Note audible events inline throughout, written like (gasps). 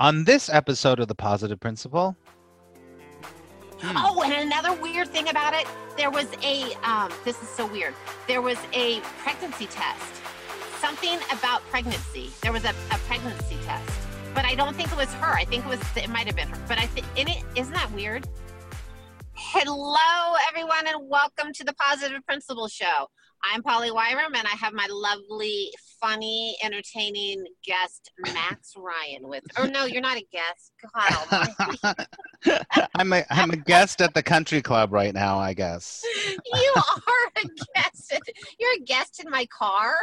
On this episode of The Positive Principle, Hmm. Oh, and another weird thing about it, there was a, um, this is so weird. There was a pregnancy test. Something about pregnancy. There was a, a pregnancy test. But I don't think it was her. I think it was, it might have been her. But I think, isn't that weird? Hello, everyone, and welcome to the Positive Principle Show. I'm Polly Wyram, and I have my lovely, funny, entertaining guest, Max Ryan, with. Oh no, you're not a guest. God (laughs) I'm a I'm a guest at the country club right now. I guess. you are a guest. You're a guest in my car.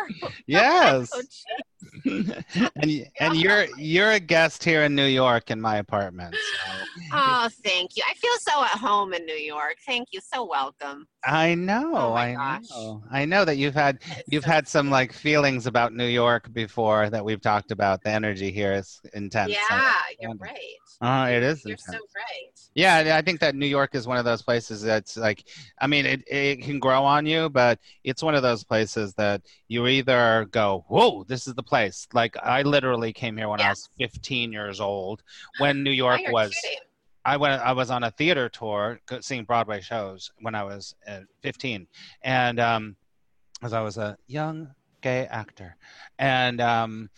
Yes. (laughs) oh, and and you're you're a guest here in New York in my apartment. So. Oh, thank you. I feel so at home in New York. Thank you. So welcome. I know. Oh I gosh. know. I know that you've had you've had some like feelings about New York before that we've talked about. The energy here is intense. Yeah, you're right. Uh, it is. You're intense. so right. Yeah, I think that New York is one of those places that's like, I mean, it, it can grow on you, but it's one of those places that you either go, whoa, this is the place. Like, I literally came here when yeah. I was 15 years old, when New York was. Kidding. I went. I was on a theater tour, seeing Broadway shows when I was uh, 15, and um, as I was a young gay actor, and um,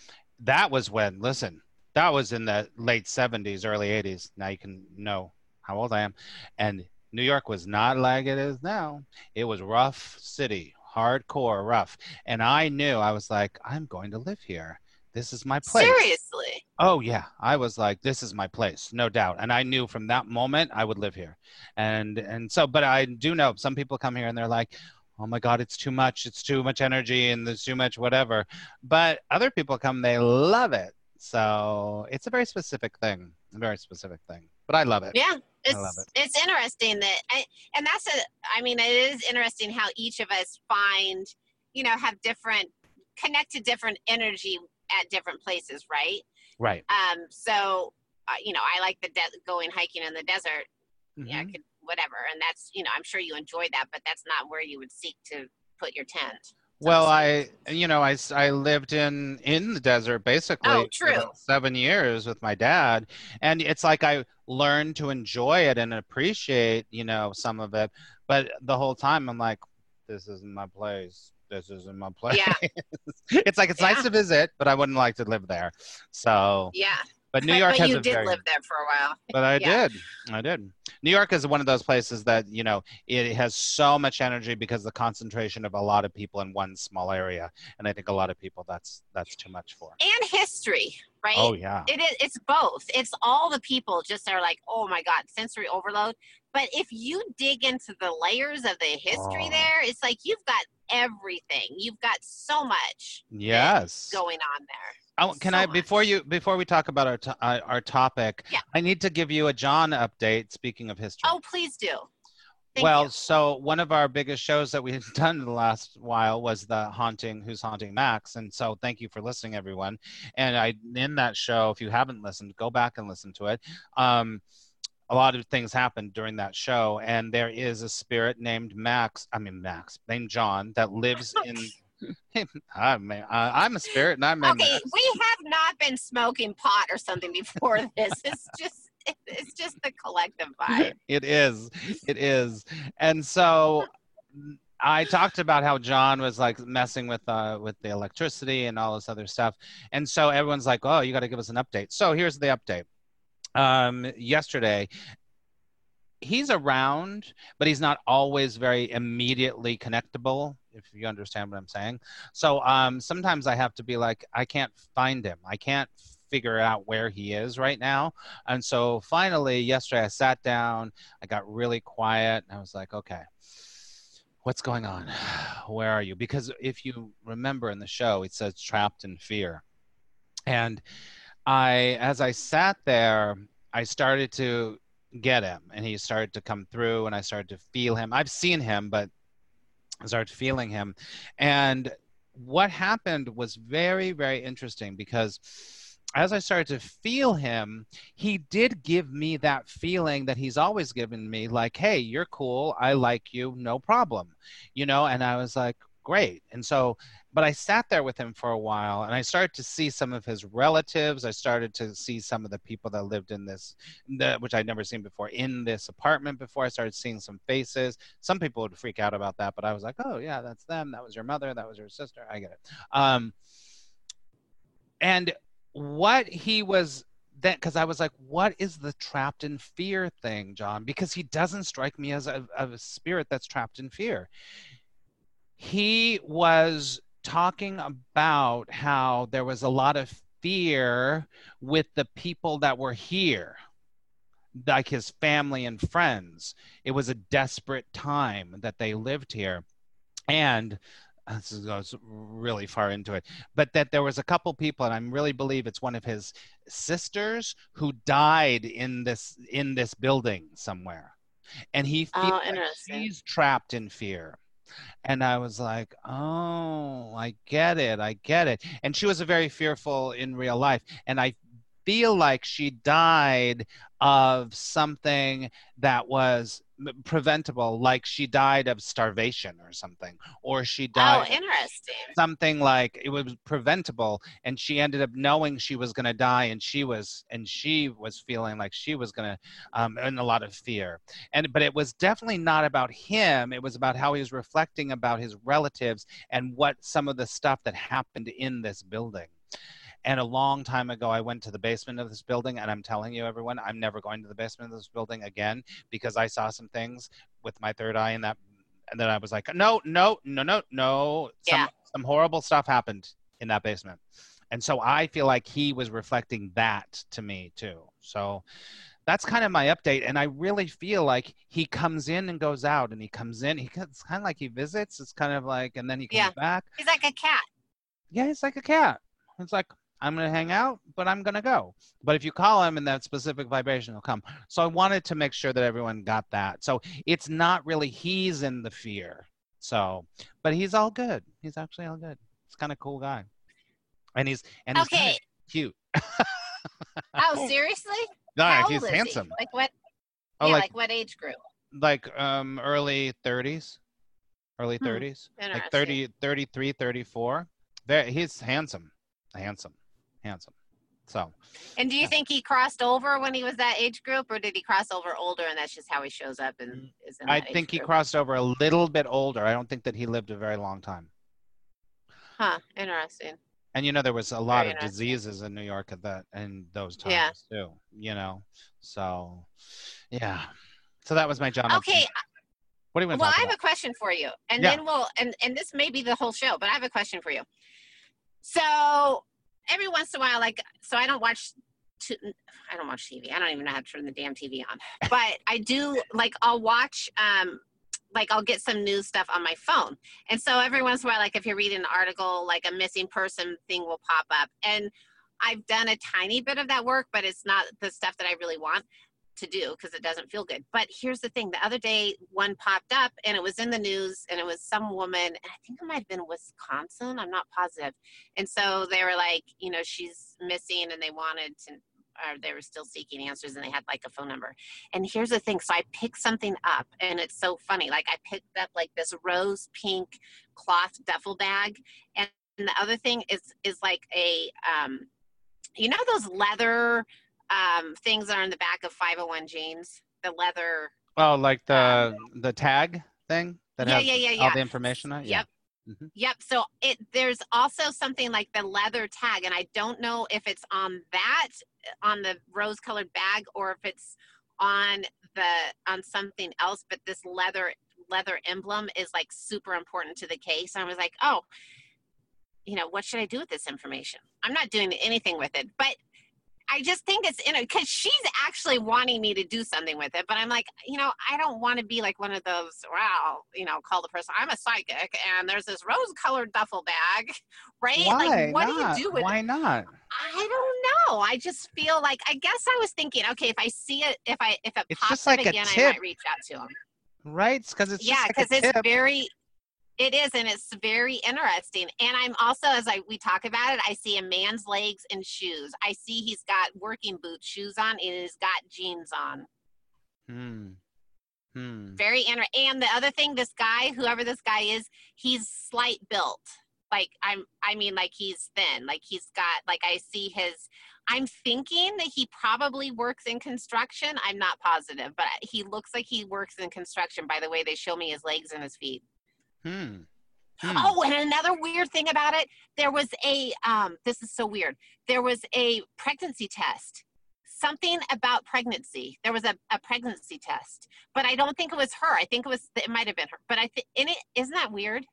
that was when. Listen, that was in the late 70s, early 80s. Now you can know how old I am, and New York was not like it is now. It was rough city, hardcore, rough, and I knew I was like, I'm going to live here this is my place. Seriously? Oh yeah, I was like, this is my place, no doubt. And I knew from that moment I would live here. And and so, but I do know some people come here and they're like, oh my god, it's too much, it's too much energy, and there's too much whatever. But other people come, they love it. So it's a very specific thing, a very specific thing. But I love it. Yeah, it's it. it's interesting that, I, and that's a. I mean, it is interesting how each of us find, you know, have different connect to different energy at different places, right? Right. Um, so, uh, you know, I like the de- going hiking in the desert. Mm-hmm. Yeah, could whatever, and that's you know, I'm sure you enjoy that, but that's not where you would seek to put your tent. Well, I, you know, I, I lived in in the desert basically oh, true. seven years with my dad, and it's like I learned to enjoy it and appreciate, you know, some of it. But the whole time, I'm like, this isn't my place this isn't my (laughs) place. Yeah. it's like it's yeah. nice to visit, but I wouldn't like to live there. So yeah. But New York but has you a did very, live there for a while. (laughs) But I yeah. did. I did. New York is one of those places that, you know, it has so much energy because the concentration of a lot of people in one small area. And I think a lot of people that's that's too much for. And history, right? Oh yeah. It is it's both. It's all the people just are like, oh my God, sensory overload. But if you dig into the layers of the history oh. there, it's like you've got everything. You've got so much yes going on there. Oh, can so I before you before we talk about our to, uh, our topic? Yeah. I need to give you a John update. Speaking of history. Oh, please do. Thank well, you. so one of our biggest shows that we've (laughs) done in the last while was the haunting who's haunting Max, and so thank you for listening, everyone. And I in that show, if you haven't listened, go back and listen to it. Um, a lot of things happened during that show, and there is a spirit named Max. I mean Max, named John, that lives in. (laughs) (laughs) I'm, I'm a spirit, and I'm. Okay, we have not been smoking pot or something before this. It's just, it's just the collective (laughs) vibe. it is, it is, and so. I talked about how John was like messing with uh, with the electricity and all this other stuff, and so everyone's like, "Oh, you got to give us an update." So here's the update um, yesterday. He's around, but he's not always very immediately connectable, if you understand what I'm saying. So um, sometimes I have to be like, I can't find him. I can't figure out where he is right now. And so finally, yesterday, I sat down, I got really quiet, and I was like, okay, what's going on? (sighs) Where are you? Because if you remember in the show, it says trapped in fear. And I, as I sat there, I started to get him, and he started to come through, and I started to feel him. I've seen him, but I started feeling him, and what happened was very, very interesting because as I started to feel him, he did give me that feeling that he's always given me like, hey, you're cool. I like you. No problem. You know, and I was like, great. And so, but I sat there with him for a while and I started to see some of his relatives. I started to see some of the people that lived in this, which I'd never seen before, in this apartment before. I started seeing some faces. Some people would freak out about that, but I was like, oh, yeah, that's them. That was your mother. That was your sister. I get it. Um, and what he was then because I was like, what is the trapped in fear thing, John? Because he doesn't strike me as a, a spirit that's trapped in fear. He was talking about how there was a lot of fear with the people that were here like his family and friends it was a desperate time that they lived here and this goes really far into it, but that there was a couple people, and I really believe it's one of his sisters who died in this in this building somewhere, and he feels Oh, like she's trapped in fear. And I was like, oh, I get it, I get it. And she was a very fearful in real life, and I feel like she died of something that was preventable like she died of starvation or something or she Oh, died of interesting. something like it was preventable and she ended up knowing she was going to die and she was and she was feeling like she was going to um in a lot of fear. And but it was definitely not about him. It was about how he was reflecting about his relatives and what some of the stuff that happened in this building and a long time ago, I went to the basement of this building, and I'm telling you, everyone, I'm never going to the basement of this building again because I saw some things with my third eye in that, and then I was like, no, no, no, no, no. Some, Yeah. some horrible stuff happened in that basement, and so I feel like he was reflecting that to me too. So that's kind of my update, and I really feel like he comes in and goes out, and he comes in. He it's kind of like he visits. It's kind of like, and then he comes Yeah. back He's like a cat. yeah, he's like a cat. It's like I'm gonna hang out, but I'm gonna go. But if you call him in that specific vibration, he'll come. So I wanted to make sure that everyone got that. So it's not really he's in the fear. So, but he's all good. He's actually all good. He's kind of cool guy, and he's and he's Okay. cute. Oh, (laughs) seriously? No, How he's is he? handsome. Like what? Oh, yeah, like like, what age group? like um early 30s, early Hmm. 30s, like Interesting. 30, 33, 34. Very, he's handsome, handsome, handsome. So. And do you think he crossed over when he was that age group, or did he cross over older and that's just how he shows up and mm, is in I think he group? crossed over a little bit older. I don't think that he lived a very long time. Huh. Interesting. And you know, there was a lot Very of diseases in New York at that in those times Yeah. too. You know, so yeah. So that was my John. Okay. What do you want to Well, I have about? a question for you, and Yeah. then we'll and and this may be the whole show, but I have a question for you. So every once in a while, like, so I don't watch. T- I don't watch TV. I don't even know how to turn the damn TV on. (laughs) But I do like I'll watch. um like I'll get some news stuff on my phone. And so every once in a while, like if you're reading an article, like a missing person thing will pop up. And I've done a tiny bit of that work, but it's not the stuff that I really want to do because it doesn't feel good. But here's the thing the other day, one popped up and it was in the news and it was some woman, I think it might have been Wisconsin, I'm not positive. And so they were like, you know, she's missing and they wanted to, or they were still seeking answers and they had like a phone number. And here's the thing so I picked something up and it's so funny. Like I picked up like this rose pink cloth duffel bag. And the other thing is, is like a, um, you know, those leather um, things that are in the back of 501 jeans, the leather. Oh, like the the tag thing that Um, Yeah, has yeah, yeah, all the information on it. Yeah. Yep. Mhm. Yep. So it there's also something like the leather tag, and I don't know if it's on that on the rose colored bag or if it's on the on something else. But this leather leather emblem is like super important to the case. And I was like, oh, you know, what should I do with this information? I'm not doing anything with it, but I just think it's in it because she's actually wanting me to do something with it. But I'm like, you know, I don't want to be like one of those, wow, you know, call the person, I'm a psychic and there's this rose colored duffel bag, (laughs) right? Why like, what not? do you do with it? Why it? not? I don't know. I just feel like, I guess I was thinking, okay, if I see it, if I, if it It's pops like up again, I might reach out to him. Right? Because it's yeah, because like it's very, it is, and it's very interesting. And I'm also, as I we talk about it, I see a man's legs and shoes. I see he's got working boot shoes on, and he's got jeans on. Hmm. Hmm. Very inter- and the other thing, this guy, whoever this guy is, he's slight built. Like I'm, I mean, like he's thin. Like he's got, like I see his. I'm thinking that he probably works in construction. I'm not positive, but he looks like he works in construction by the way they show me his legs and his feet. Hmm. Hmm. Oh, and another weird thing about it, there was a um this is so weird. There was a pregnancy test. Something about pregnancy. There was a, a pregnancy test, but I don't think it was her. I think it was it might have been her. But I think in it isn't that weird?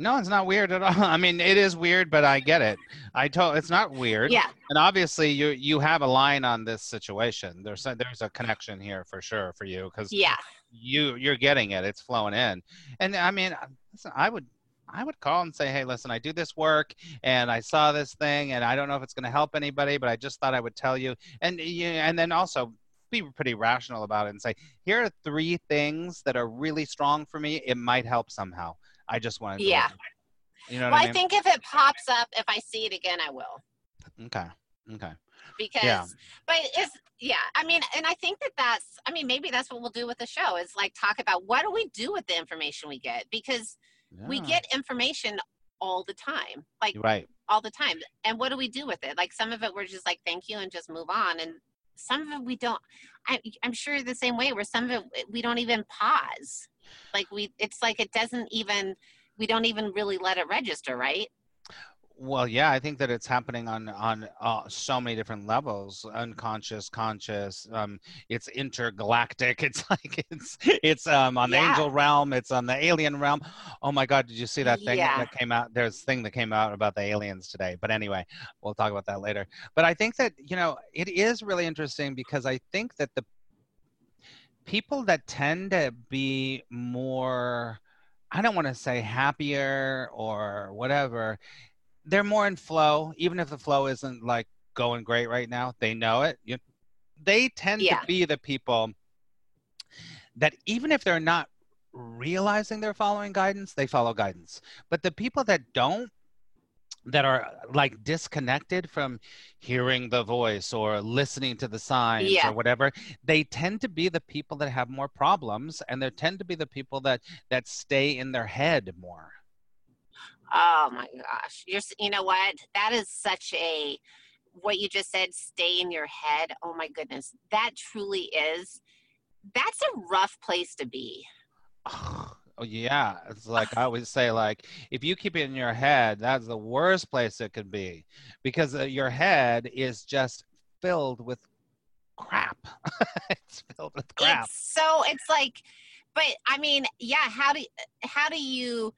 No, it's not weird at all. (laughs) I mean, it is weird, but I get it. I told it's not weird. Yeah. And obviously, you you have a line on this situation. There's a, there's a connection here for sure for you because Yeah. you you're getting it. It's flowing in. And I mean, listen, I would I would call and say, hey, listen, I do this work and I saw this thing and I don't know if it's going to help anybody, but I just thought I would tell you. And you and then also be pretty rational about it and say, here are three things that are really strong for me. It might help somehow. I just want to. Yeah. You know what Well, I I think if it pops up, if I see it again, I will. okay. Okay. Because Yeah. but it's yeah i mean and i think that that's i mean maybe that's what we'll do with the show is like talk about what do we do with the information we get? Because we get information all the time like right. all the time. And what do we do with it? Like some of it we're just like thank you and just move on. And some of it we don't I, i'm sure the same way where some of it we don't even pause. Like we it's like it doesn't even we don't even really let it register right Well, yeah, I think that it's happening on on uh, so many different levels, unconscious, conscious. Um, it's intergalactic. (laughs) It's like it's it's um on the Yeah. angel realm. It's on the alien realm. Oh my God, did you see that thing Yeah. that came out? There's a thing that came out about the aliens today. But anyway, we'll talk about that later. But I think that you know it is really interesting because I think that the people that tend to be more I don't want to say happier or whatever. They're more in flow, even if the flow isn't like going great right now. They know it. You, they tend Yeah. to be the people that even if they're not realizing they're following guidance, they follow guidance. But the people that don't, that are like disconnected from hearing the voice or listening to the signs Yeah. or whatever, they tend to be the people that have more problems, and they tend to be the people that that stay in their head more. Oh my gosh. You're you know what? That is such a what you just said stay in your head. Oh my goodness. That truly is that's a rough place to be. Oh yeah, it's like I always say, like if you keep it in your head, that's the worst place it could be, because uh, your head is just filled with crap. (laughs) it's filled with crap. It's so it's like but I mean, yeah, how do how do you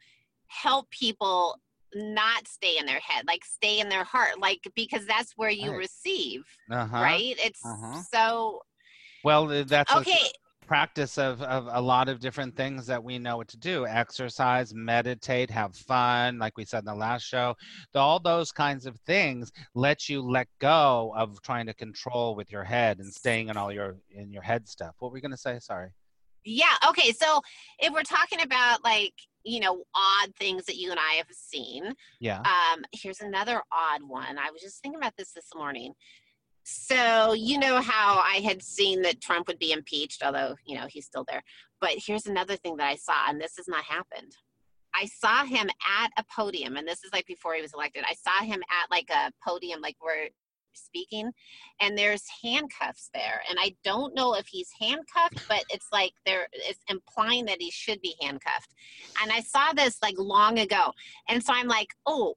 help people not stay in their head, like stay in their heart, like because that's where you Right. receive, Uh-huh. right? It's Uh-huh. so Well, that's a okay. practice of, of a lot of different things that we know what to do exercise meditate have fun like we said in the last show all those kinds of things let you let go of trying to control with your head and staying in all your in your head stuff what were we going to say sorry Yeah. Okay. So if we're talking about like, you know, odd things that you and I have seen, yeah um, here's another odd one. I was just thinking about this this morning. So, you know how I had seen that Trump would be impeached, although, you know, he's still there. But here's another thing that I saw, and this has not happened. I saw him at a podium, and this is like before he was elected. I saw him at like a podium, like where speaking and there's handcuffs there and i don't know if he's handcuffed (laughs) but it's like there it's implying that he should be handcuffed. And i saw this like long ago and so i'm like oh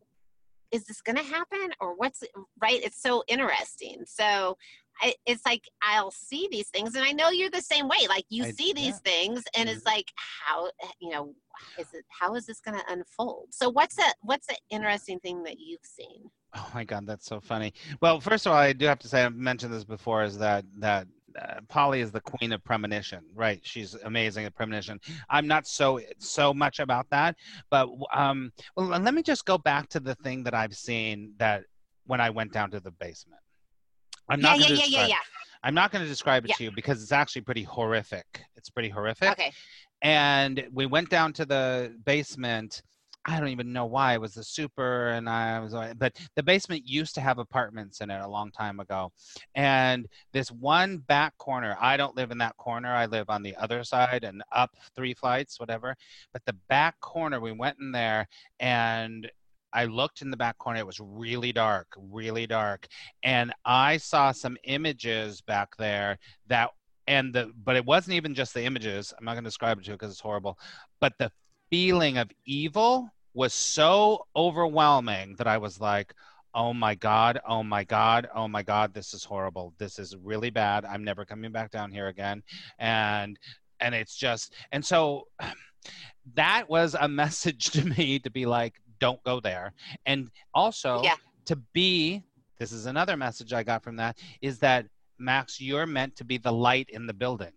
is this gonna happen or what's right? It's so interesting. So I, it's like i'll see these things and i know you're the same way like you I- see these things and Mm-hmm. it's like how you know is it how is this gonna unfold? So what's a what's an interesting thing that you've seen oh my god that's so funny well first of all i do have to say i've mentioned this before is that that uh, Polly is the queen of premonition, right? She's amazing at premonition. I'm not so so much about that, but um, well, let me just go back to the thing that I've seen that when I went down to the basement. I'm yeah not yeah gonna yeah yeah yeah I'm not going to describe it Yeah. to you because it's actually pretty horrific. It's pretty horrific. okay And we went down to the basement I don't even know why it was the super and I was but the basement used to have apartments in it a long time ago. And this one back corner, I don't live in that corner. I live on the other side and up three flights, whatever. But the back corner, we went in there and I looked in the back corner. It was really dark, really dark. And I saw some images back there that and the but it wasn't even just the images. I'm not going to describe it to you because it's horrible. But the feeling of evil was so overwhelming that I was like, oh my God, oh my God, oh my God, this is horrible. This is really bad. I'm never coming back down here again. And and it's just and so (sighs) that was a (laughs) message to me to be like, don't go there. And also yeah. to be this is another message I got from that is that Max, you're meant to be the light in the building.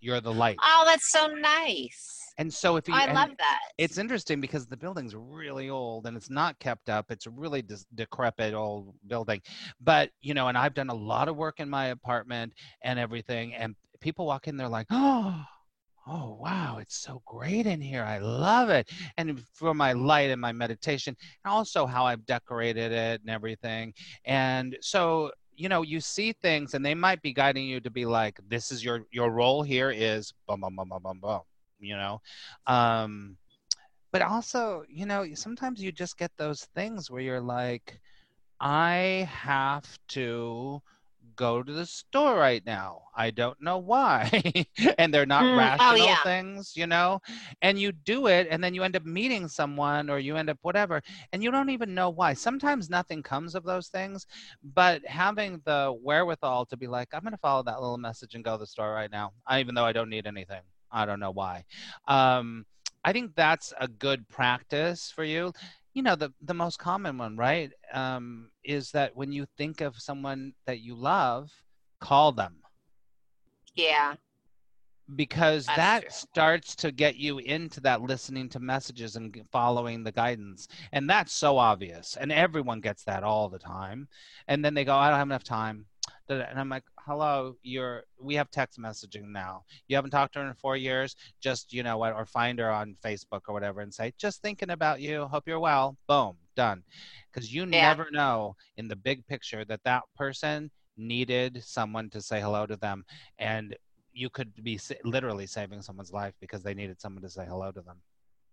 You're the light. Oh, that's so nice. And so if you, I love that. It's interesting because the building's really old and it's not kept up. It's a really de- decrepit old building. But, you know, and I've done a lot of work in my apartment and everything and people walk in they're like, "Oh, oh wow it's so great in here i love it and for my light and my meditation and also how i've decorated it and everything and so you know you see things and they might be guiding you to be like this is your your role here is bum bum bum bum bum bum you know um but also you know sometimes you just get those things where you're like i have to go to the store right now. I don't know why. (laughs) and they're not mm, oh, rational oh, yeah. things, you know? And you do it and then you end up meeting someone or you end up whatever and you don't even know why. Sometimes nothing comes of those things, but having the wherewithal to be like, I'm going to follow that little message and go to the store right now, even though I don't need anything. I don't know why. Um, I think that's a good practice for you. You know the the most common one right um, is that when you think of someone that you love call them. Yeah. Because That's that true. starts to get you into that listening to messages and following the guidance. And that's so obvious. And everyone gets that all the time. And then they go i don't have enough time and i'm like hello, you're we have text messaging now. You haven't talked to her in four years, just you know what, or find her on Facebook or whatever and say, just thinking about you. Hope you're well. Boom, done. Because you yeah. never know in the big picture that that person needed someone to say hello to them, and you could be literally saving someone's life because they needed someone to say hello to them.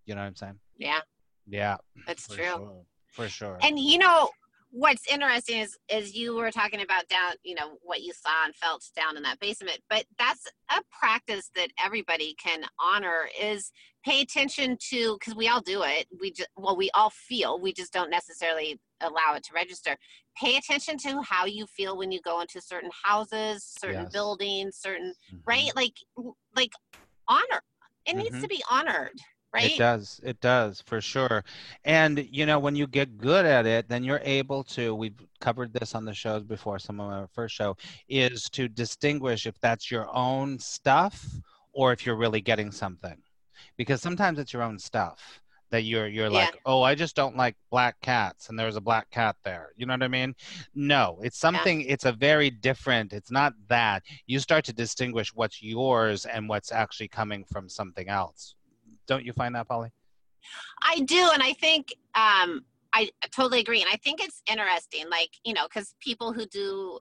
You know what I'm saying? Yeah. Yeah. That's true. Sure. For sure. And you know, what's interesting is is you were talking about down you know what you saw and felt down in that basement but that's a practice that everybody can honor is pay attention to because we all do it we just well we all feel we just don't necessarily allow it to register pay attention to how you feel when you go into certain houses certain yes. buildings certain mm-hmm. right like like honor it mm-hmm. needs to be honored right? It does. It does for sure. And you know, when you get good at it, then you're able to. We've covered this on the shows before. Some of our first show is to distinguish if that's your own stuff or if you're really getting something, because sometimes it's your own stuff that you're you're yeah. like oh i just don't like black cats and there's a black cat there you know what i mean no it's something yeah. it's a very different it's not that you start to distinguish what's yours and what's actually coming from something else don't you find that, Polly? I do, and I think um, I totally agree, and I think it's interesting, like you know, because people who do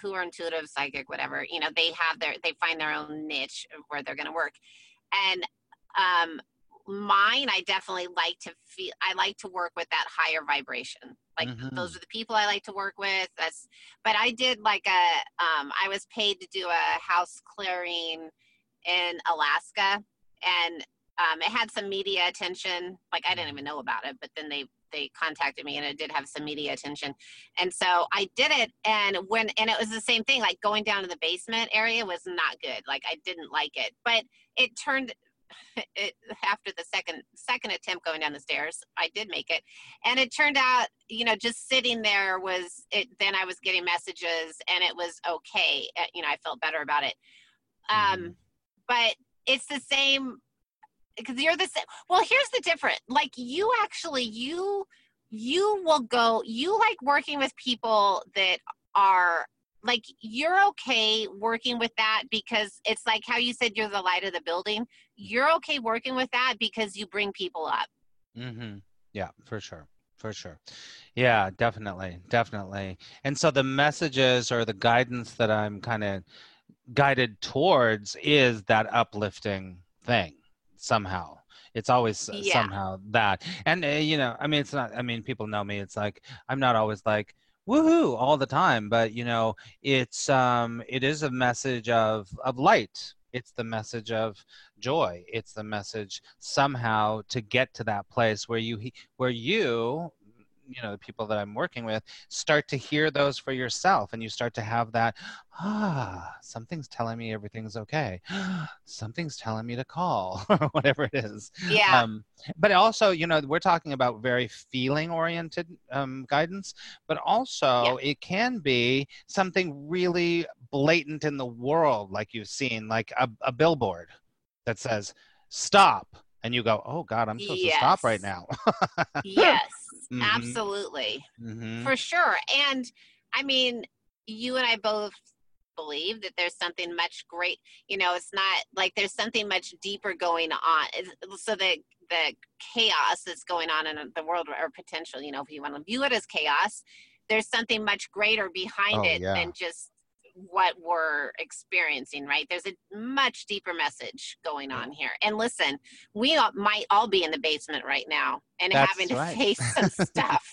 who are intuitive, psychic, whatever, you know, they have their they find their own niche where they're going to work, and um, mine, I definitely like to feel. I like to work with that higher vibration. Like mm-hmm. those are the people I like to work with. That's. But I did like a. Um, I was paid to do a house clearing in Alaska, and um, it had some media attention. Like I didn't even know about it, but then they they contacted me and it did have some media attention. And so i did it and when and it was the same thing like going down to the basement area was not good. Like i didn't like it. But it turned (laughs) it after the second second attempt going down the stairs i did make it. And it turned out you know just sitting there was it then i was getting messages and it was okay. Uh, you know i felt better about it. Um mm-hmm. but it's the same because you're the same. Well, here's the difference. Like you actually, you you will go. You like working with people that are like you're okay working with that because it's like how you said you're the light of the building. You're okay working with that because you bring people up. Mm-hmm. Yeah, for sure. For sure. Yeah, definitely. Definitely. And so the messages or the guidance that I'm kind of guided towards is that uplifting thing somehow. It's always Yeah. somehow that. And, uh, you know, I mean, it's not, I mean, people know me. It's like, I'm not always like, woohoo all the time but you know it's um it is a message of of light it's the message of joy it's the message somehow to get to that place where you where you you know the people that i'm working with start to hear those for yourself and you start to have that ah something's telling me everything's okay. (gasps) Something's telling me to call (laughs) or whatever it is. Yeah. um, but also you know we're talking about very feeling oriented um, guidance but also it can be something really blatant in the world like you've seen like a, a billboard that says stop and you go oh god i'm supposed to stop right now. (laughs) Yes. Mhm, Absolutely. mhm. For sure. And I mean, you and I both believe that there's something much great, you know, it's not like there's something much deeper going on. So the the chaos that's going on in the world or potential, you know, if you want to view it as chaos, there's something much greater behind Oh, it yeah. than just what we're experiencing, right? There's a much deeper message going on here. And listen, we all, might all be in the basement right now and That's having to right. face some (laughs) stuff.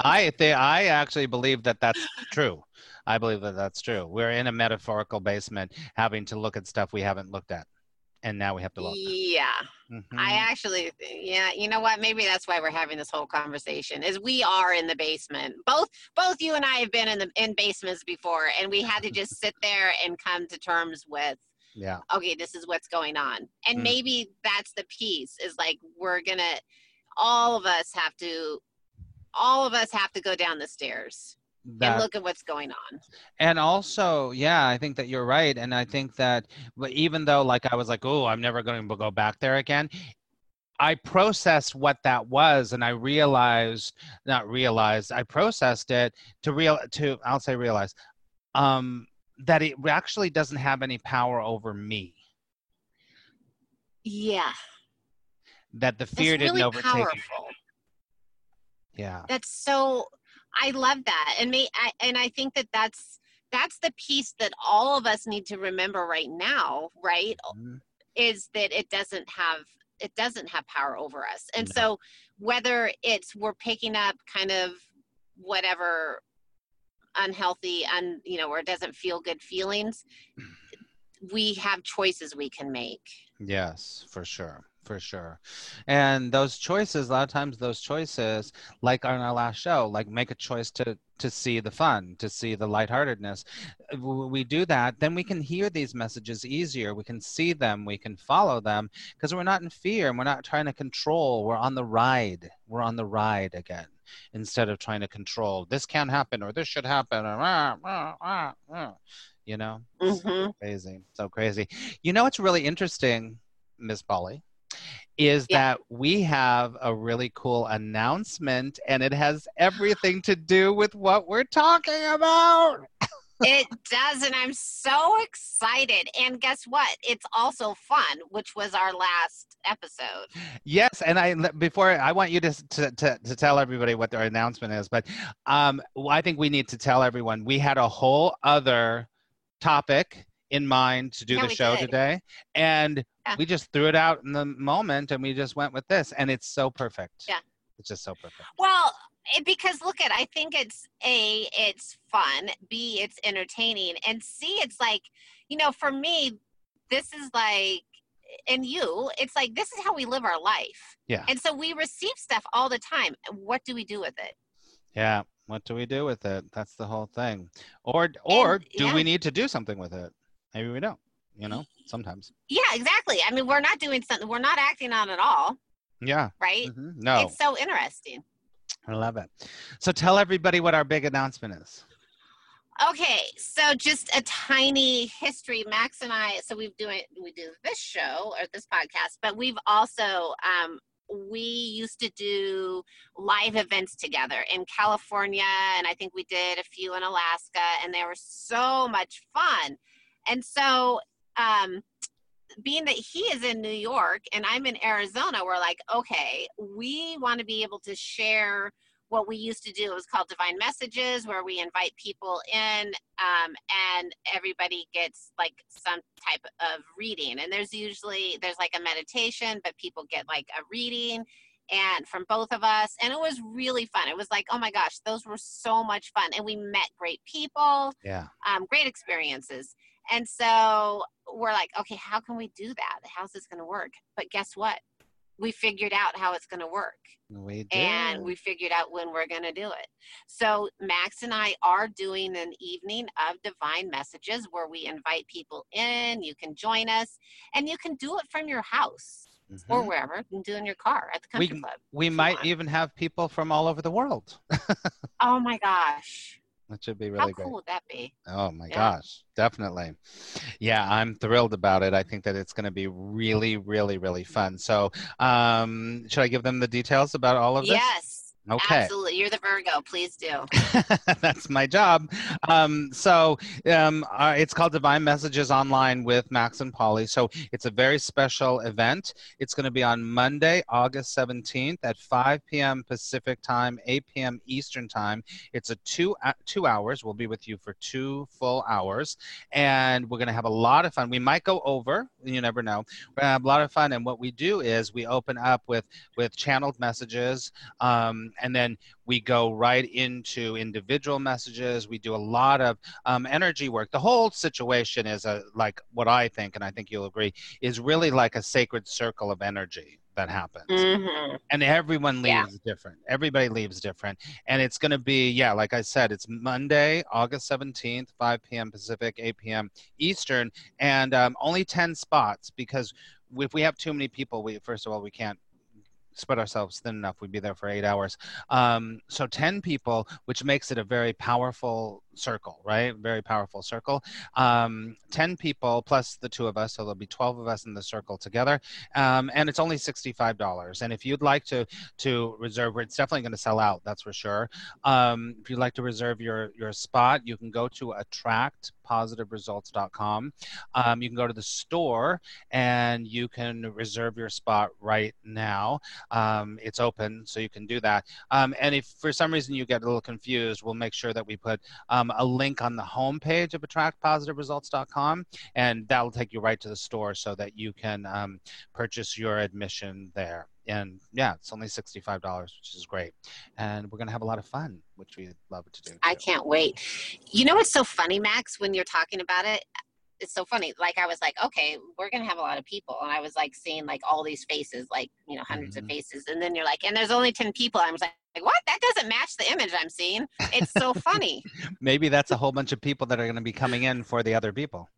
I th- I actually believe that that's true. I believe that that's true. We're in a metaphorical basement, having to look at stuff we haven't looked at, and now we have to look. Yeah. Mhm. I actually, yeah, you know what? Maybe that's why we're having this whole conversation. Is we are in the basement. Both, both you and I have been in the in basements before, and we had to just (laughs) sit there and come to terms with, yeah, okay, this is what's going on, and Mm. maybe that's the piece. Is like we're gonna, all of us have to, all of us have to go down the stairs and look at what's going on. and also yeah i think that you're right and i think that but even though like i was like oh i'm never going to go back there again i processed what that was and i realized not realized i processed it to real to i'll say realize um that it actually doesn't have any power over me Yeah, that the that's fear didn't really overtake me. powerful. yeah that's so i love that and me I, and i think that that's that's the piece that all of us need to remember right now right Mhm. is that it doesn't have it doesn't have power over us and No. so whether it's we're picking up kind of whatever unhealthy and you know or doesn't feel good feelings we have choices we can make Yes, for sure. For sure. And those choices, a lot of times those choices, like on our last show, like make a choice to to see the fun, to see the lightheartedness. We do that, then we can hear these messages easier. We can see them, we can follow them because we're not in fear and we're not trying to control. We're on the ride. We're on the ride again instead of trying to control. This can't happen or this should happen or ah, ah, ah, ah. you know? hmm crazy so crazy you know what's really interesting miss polly is Yeah. that we have a really cool announcement and it has everything to do with what we're talking about. It does and i'm so excited. And guess what? It's also fun which was our last episode. Yes and i before i want you to to, to, to tell everybody what our announcement is but um i think we need to tell everyone we had a whole other topic in mind to do Yeah, the show did. today and Yeah. we just threw it out in the moment and we just went with this and it's so perfect Yeah. it's just so perfect well it, because look at i think it's a it's fun b it's entertaining and c it's like you know for me this is like and you it's like this is how we live our life Yeah. and so we receive stuff all the time what do we do with it Yeah. What do we do with it? That's the whole thing. Or or And- do yeah. we need to do something with it? Maybe we don't. You know, sometimes. yeah exactly i mean we're not doing something we're not acting on it all Yeah. right Mhm. No, it's so interesting I love it. So tell everybody what our big announcement is. Okay, so just a tiny history. Max and I, so we've doing we do this show or this podcast, but we've also um, we used to do live events together in California, and I think we did a few in Alaska, and they were so much fun. And so um, being that he is in New York and I'm in Arizona, we're like, okay, we want to be able to share what we used to do. It was called Divine Messages, where we invite people in um, and everybody gets like some type of reading. And there's usually there's like a meditation, but people get like a reading and from both of us and it was really fun it was like oh my gosh those were so much fun and we met great people Yeah. um, great experiences and so we're like okay how can we do that how's this going to work but guess what we figured out how it's going to work We do. and we figured out when we're going to do it. So Max and I are doing an evening of divine messages where we invite people in. You can join us, and you can do it from your house or Mhm. wherever. You can do in your car at the We country can- club. we might want. even have people from all over the world. (laughs) Oh my gosh, That should be really great. how really cool great. would that be? Oh my Yeah. gosh, definitely. Yeah, I'm thrilled about it. I think that it's going to be really, really, really fun. So, um, should I give them the details about all of this? Yes. Okay. Absolutely. You're the Virgo. Please do. (laughs) That's my job. Um, so um, uh, it's called Divine Messages Online with Max and Polly. So it's a very special event. It's going to be on Monday, August 17th at 5 p.m. Pacific time, 8 p.m. Eastern time. It's a two uh, two hours. We'll be with you for two full hours, and we're going to have a lot of fun. We might go over. You never know. We're going to have a lot of fun. And what we do is we open up with with channeled messages, um, and then we go right into individual messages. We do a lot of um, energy work. The whole situation is a like what I think, and I think you'll agree, is really like a sacred circle of energy that happens hmm and everyone Yeah. leaves different everybody leaves different and it's going to be yeah like i said it's monday august 17th 5 p.m pacific 8 p.m eastern and um, only 10 spots because if we have too many people we first of all we can't spread ourselves thin enough we'd be there for eight hours. Um, so 10 people which makes it a very powerful circle right? Very powerful circle. Um, 10 people plus the two of us so there'll be 12 of us in the circle together. Um, and it's only $65 and if you'd like to to reserve it's definitely going to sell out that's for sure. Um, if you'd like to reserve your your spot you can go to attractpositiveresults.com um, you can go to the store and you can reserve your spot right now. Um, it's open so you can do that. Um, and if for some reason you get a little confused we'll make sure that we put um, a link on the homepage of attractpositiveresults.com and that'll take you right to the store so that you can um, purchase your admission there and yeah it's only $65 which is great and we're going to have a lot of fun which we love to do I can't wait. You know what's so funny, Max, when you're talking about it? It's so funny. Like I was like, okay, we're gonna have a lot of people, and I was like seeing like all these faces, like you know, 100s of Mhm. faces, and then you're like, and there's only ten people. I was like, what? That doesn't match the image I'm seeing. It's so funny. (laughs) maybe that's a whole bunch of people that are going to be coming in for the other people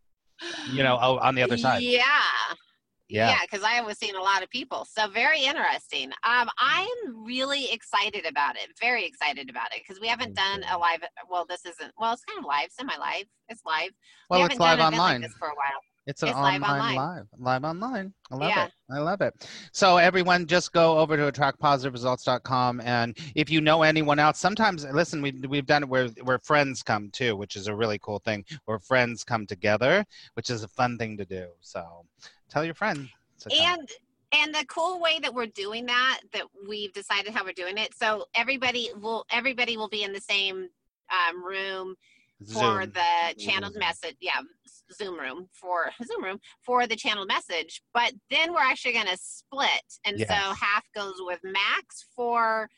you know on the other side Yeah. Yeah Yeah, because I was seeing a lot of people. So very interesting. Um, I'm really excited about it. Very excited about it because we haven't done a live. Well, this isn't. Well, it's kind of live, semi-live. It's live. well we it's haven't done live online like for a while. It's an It's live online online. live, live online. I love Yeah. it. I love it. So everyone, just go over to attractpositiveresults.com, and if you know anyone else, sometimes listen, we we've done it where where friends come too, which is a really cool thing. Where friends come together, which is a fun thing to do. So tell your friend. to come. and and the cool way that we're doing that that we've decided how we're doing it so everybody will everybody will be in the same um, room for the Zoom, channeled Zoom. message yeah zoom room for (laughs) zoom room for the channeled message but then we're actually going to split and so half goes with max for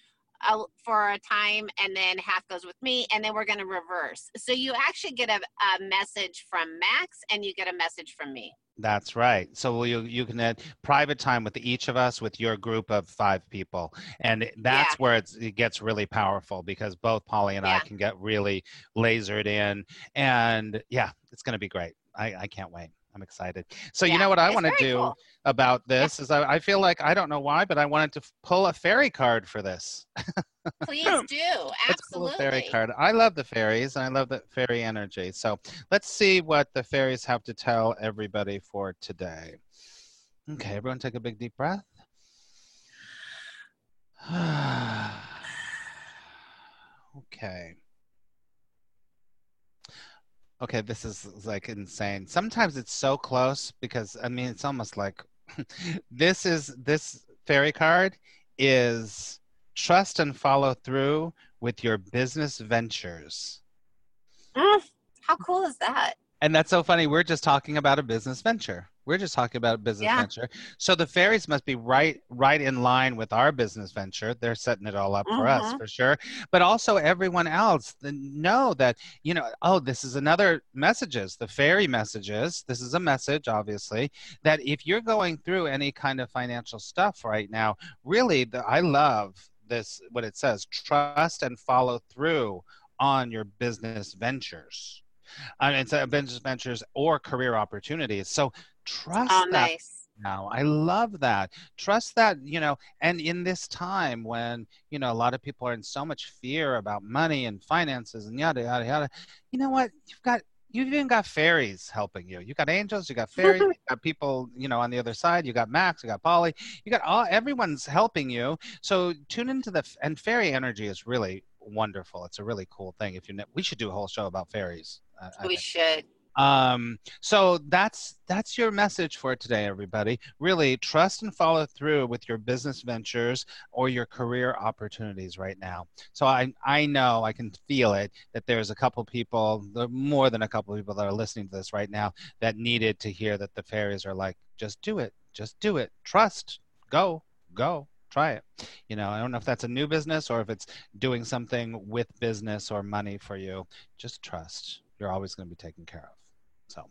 a, for a time and then half goes with me and then we're going to reverse so you actually get a, a message from max and you get a message from me That's right. So you you can have private time with each of us with your group of five people, and that's where it's, it gets really powerful because both Polly and I can get really lasered in, and yeah, it's going to be great. I, I can't wait. I'm excited. So you know what I want to do cool. about this is I, I feel like I don't know why, but I wanted to f- pull a fairy card for this. (laughs) Please (laughs) do. Let's pull Absolutely. fairy card. I love the fairies and I love the fairy energy. So let's see what the fairies have to tell everybody for today. Okay, mm-hmm. everyone take a big deep breath. (sighs) okay. Okay, this is like insane. Sometimes it's so close because I mean it's almost like (laughs) this is this fairy card is trust and follow through with your business ventures. Mm, how cool is that? And that's so funny. We're just talking about a business venture. We're just talking about a business Yeah. venture. So the fairies must be right right in line with our business venture. They're setting it all up for us Mhm. for sure. But also everyone else know that, you know, oh, this is another messages, the fairy messages. This is a message, obviously, that if you're going through any kind of financial stuff right now, really the, I love this what it says, trust and follow through on your business ventures. I mean, it's uh, business ventures or career opportunities. So trust Oh, that nice. now. I love that. Trust that, you know, and in this time when, you know, a lot of people are in so much fear about money and finances and yada, yada, yada, you know what? You've got, you've even got fairies helping you. You got angels, you got fairies, (laughs) you got people, you know, on the other side. You got Max, you got Polly, you got all, everyone's helping you. So tune into the, and fairy energy is really wonderful. It's a really cool thing. If you, we should do a whole show about fairies. I- I We think should. Um so that's that's your message for today everybody. Really trust and follow through with your business ventures or your career opportunities right now. So i i know i can feel it that there's a couple people more than a couple people that are listening to this right now that needed to hear that the fairies are like just do it. Just do it. Trust. Go. Go. Try it. You know i don't know if that's a new business or if it's doing something with business or money for you. Just trust. You're always going to be taken care of so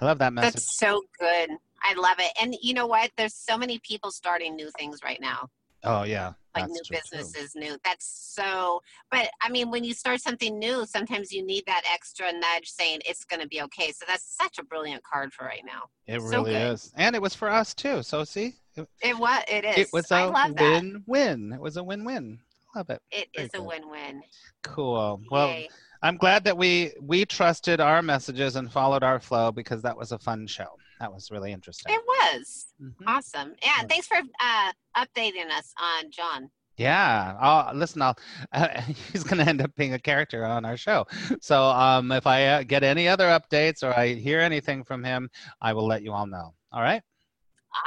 i love that message That's so good. I love it. And you know what? There's so many people starting new things right now, oh yeah like new too. businesses, new. That's so. But I mean, when you start something new, sometimes you need that extra nudge saying it's going to be okay. So that's such a brilliant card for right now. it so really good. is and it was for us too so see it, It was. It is. it was a that. win-win it was a win-win love it It Very is a win-win. cool well Yay. I'm glad that we we trusted our messages and followed our flow because that was a fun show that was really interesting It was Mhm. awesome. Yeah. Yeah. Thanks for uh, updating us on John. Yeah. I'll, listen, I'll, (laughs) he's going to end up being a character on our show. So um, if I uh, get any other updates or I hear anything from him, I will let you all know. All right.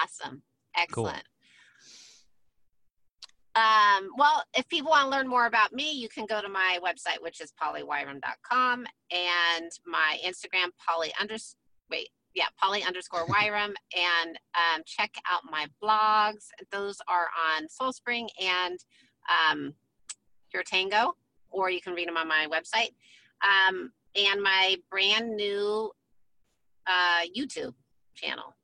Awesome. Excellent. Um, well, if people want to learn more about me, you can go to my website, which is pollywyram.com, and my Instagram, polly unders wait, yeah, polly underscore (laughs) wyram, and um, check out my blogs. Those are on Soul Spring and um, Pure Tango, or you can read them on my website. Um, and my brand new uh, YouTube channel.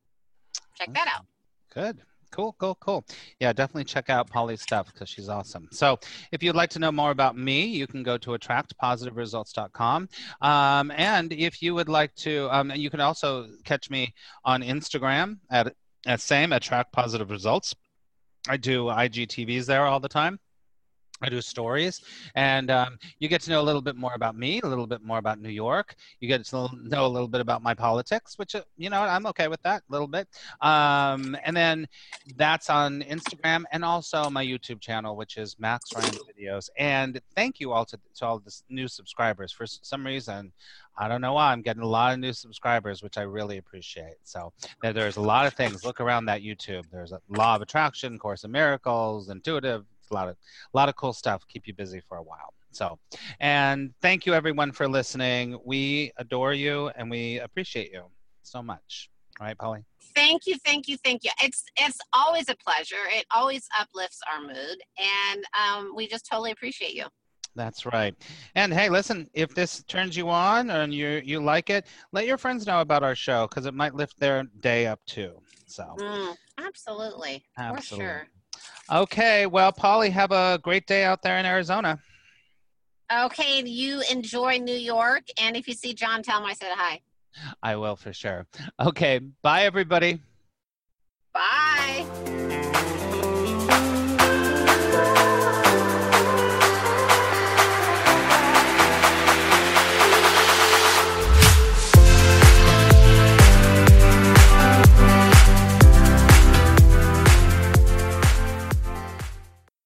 Check that out. Good. Cool, cool, cool. Yeah, definitely check out Polly's stuff because she's awesome. So, if you'd like to know more about me, you can go to attractpositiveresults.com. Um, and if you would like to, um, you can also catch me on Instagram at, at same attract positive results. I do IGTVs there all the time. I do stories, and um, you get to know a little bit more about me, a little bit more about New York. You get to know a little bit about my politics, which uh, you know I'm okay with that a little bit. Um, and then that's on Instagram and also my YouTube channel, which is Max Ryan Videos. And thank you all to, to all the new subscribers. For some reason, I don't know why I'm getting a lot of new subscribers, which I really appreciate. So there's a lot of things. Look around that YouTube. There's a Law of Attraction, Course of Miracles, Intuitive. It's a lot of a lot of cool stuff. Keep you busy for a while. So, and thank you everyone for listening. We adore you and we appreciate you so much. All right, Polly. Thank you, thank you, thank you. It's it's always a pleasure. It always uplifts our mood, and um, we just totally appreciate you. That's right. And hey, listen, if this turns you on and you you like it, let your friends know about our show because it might lift their day up too. So, Mm, absolutely, Absolutely. for sure. Okay. Well, Polly, have a great day out there in Arizona. Okay, you enjoy New York, and if you see John, tell him I said hi. I will for sure. Okay. Bye, everybody. Bye.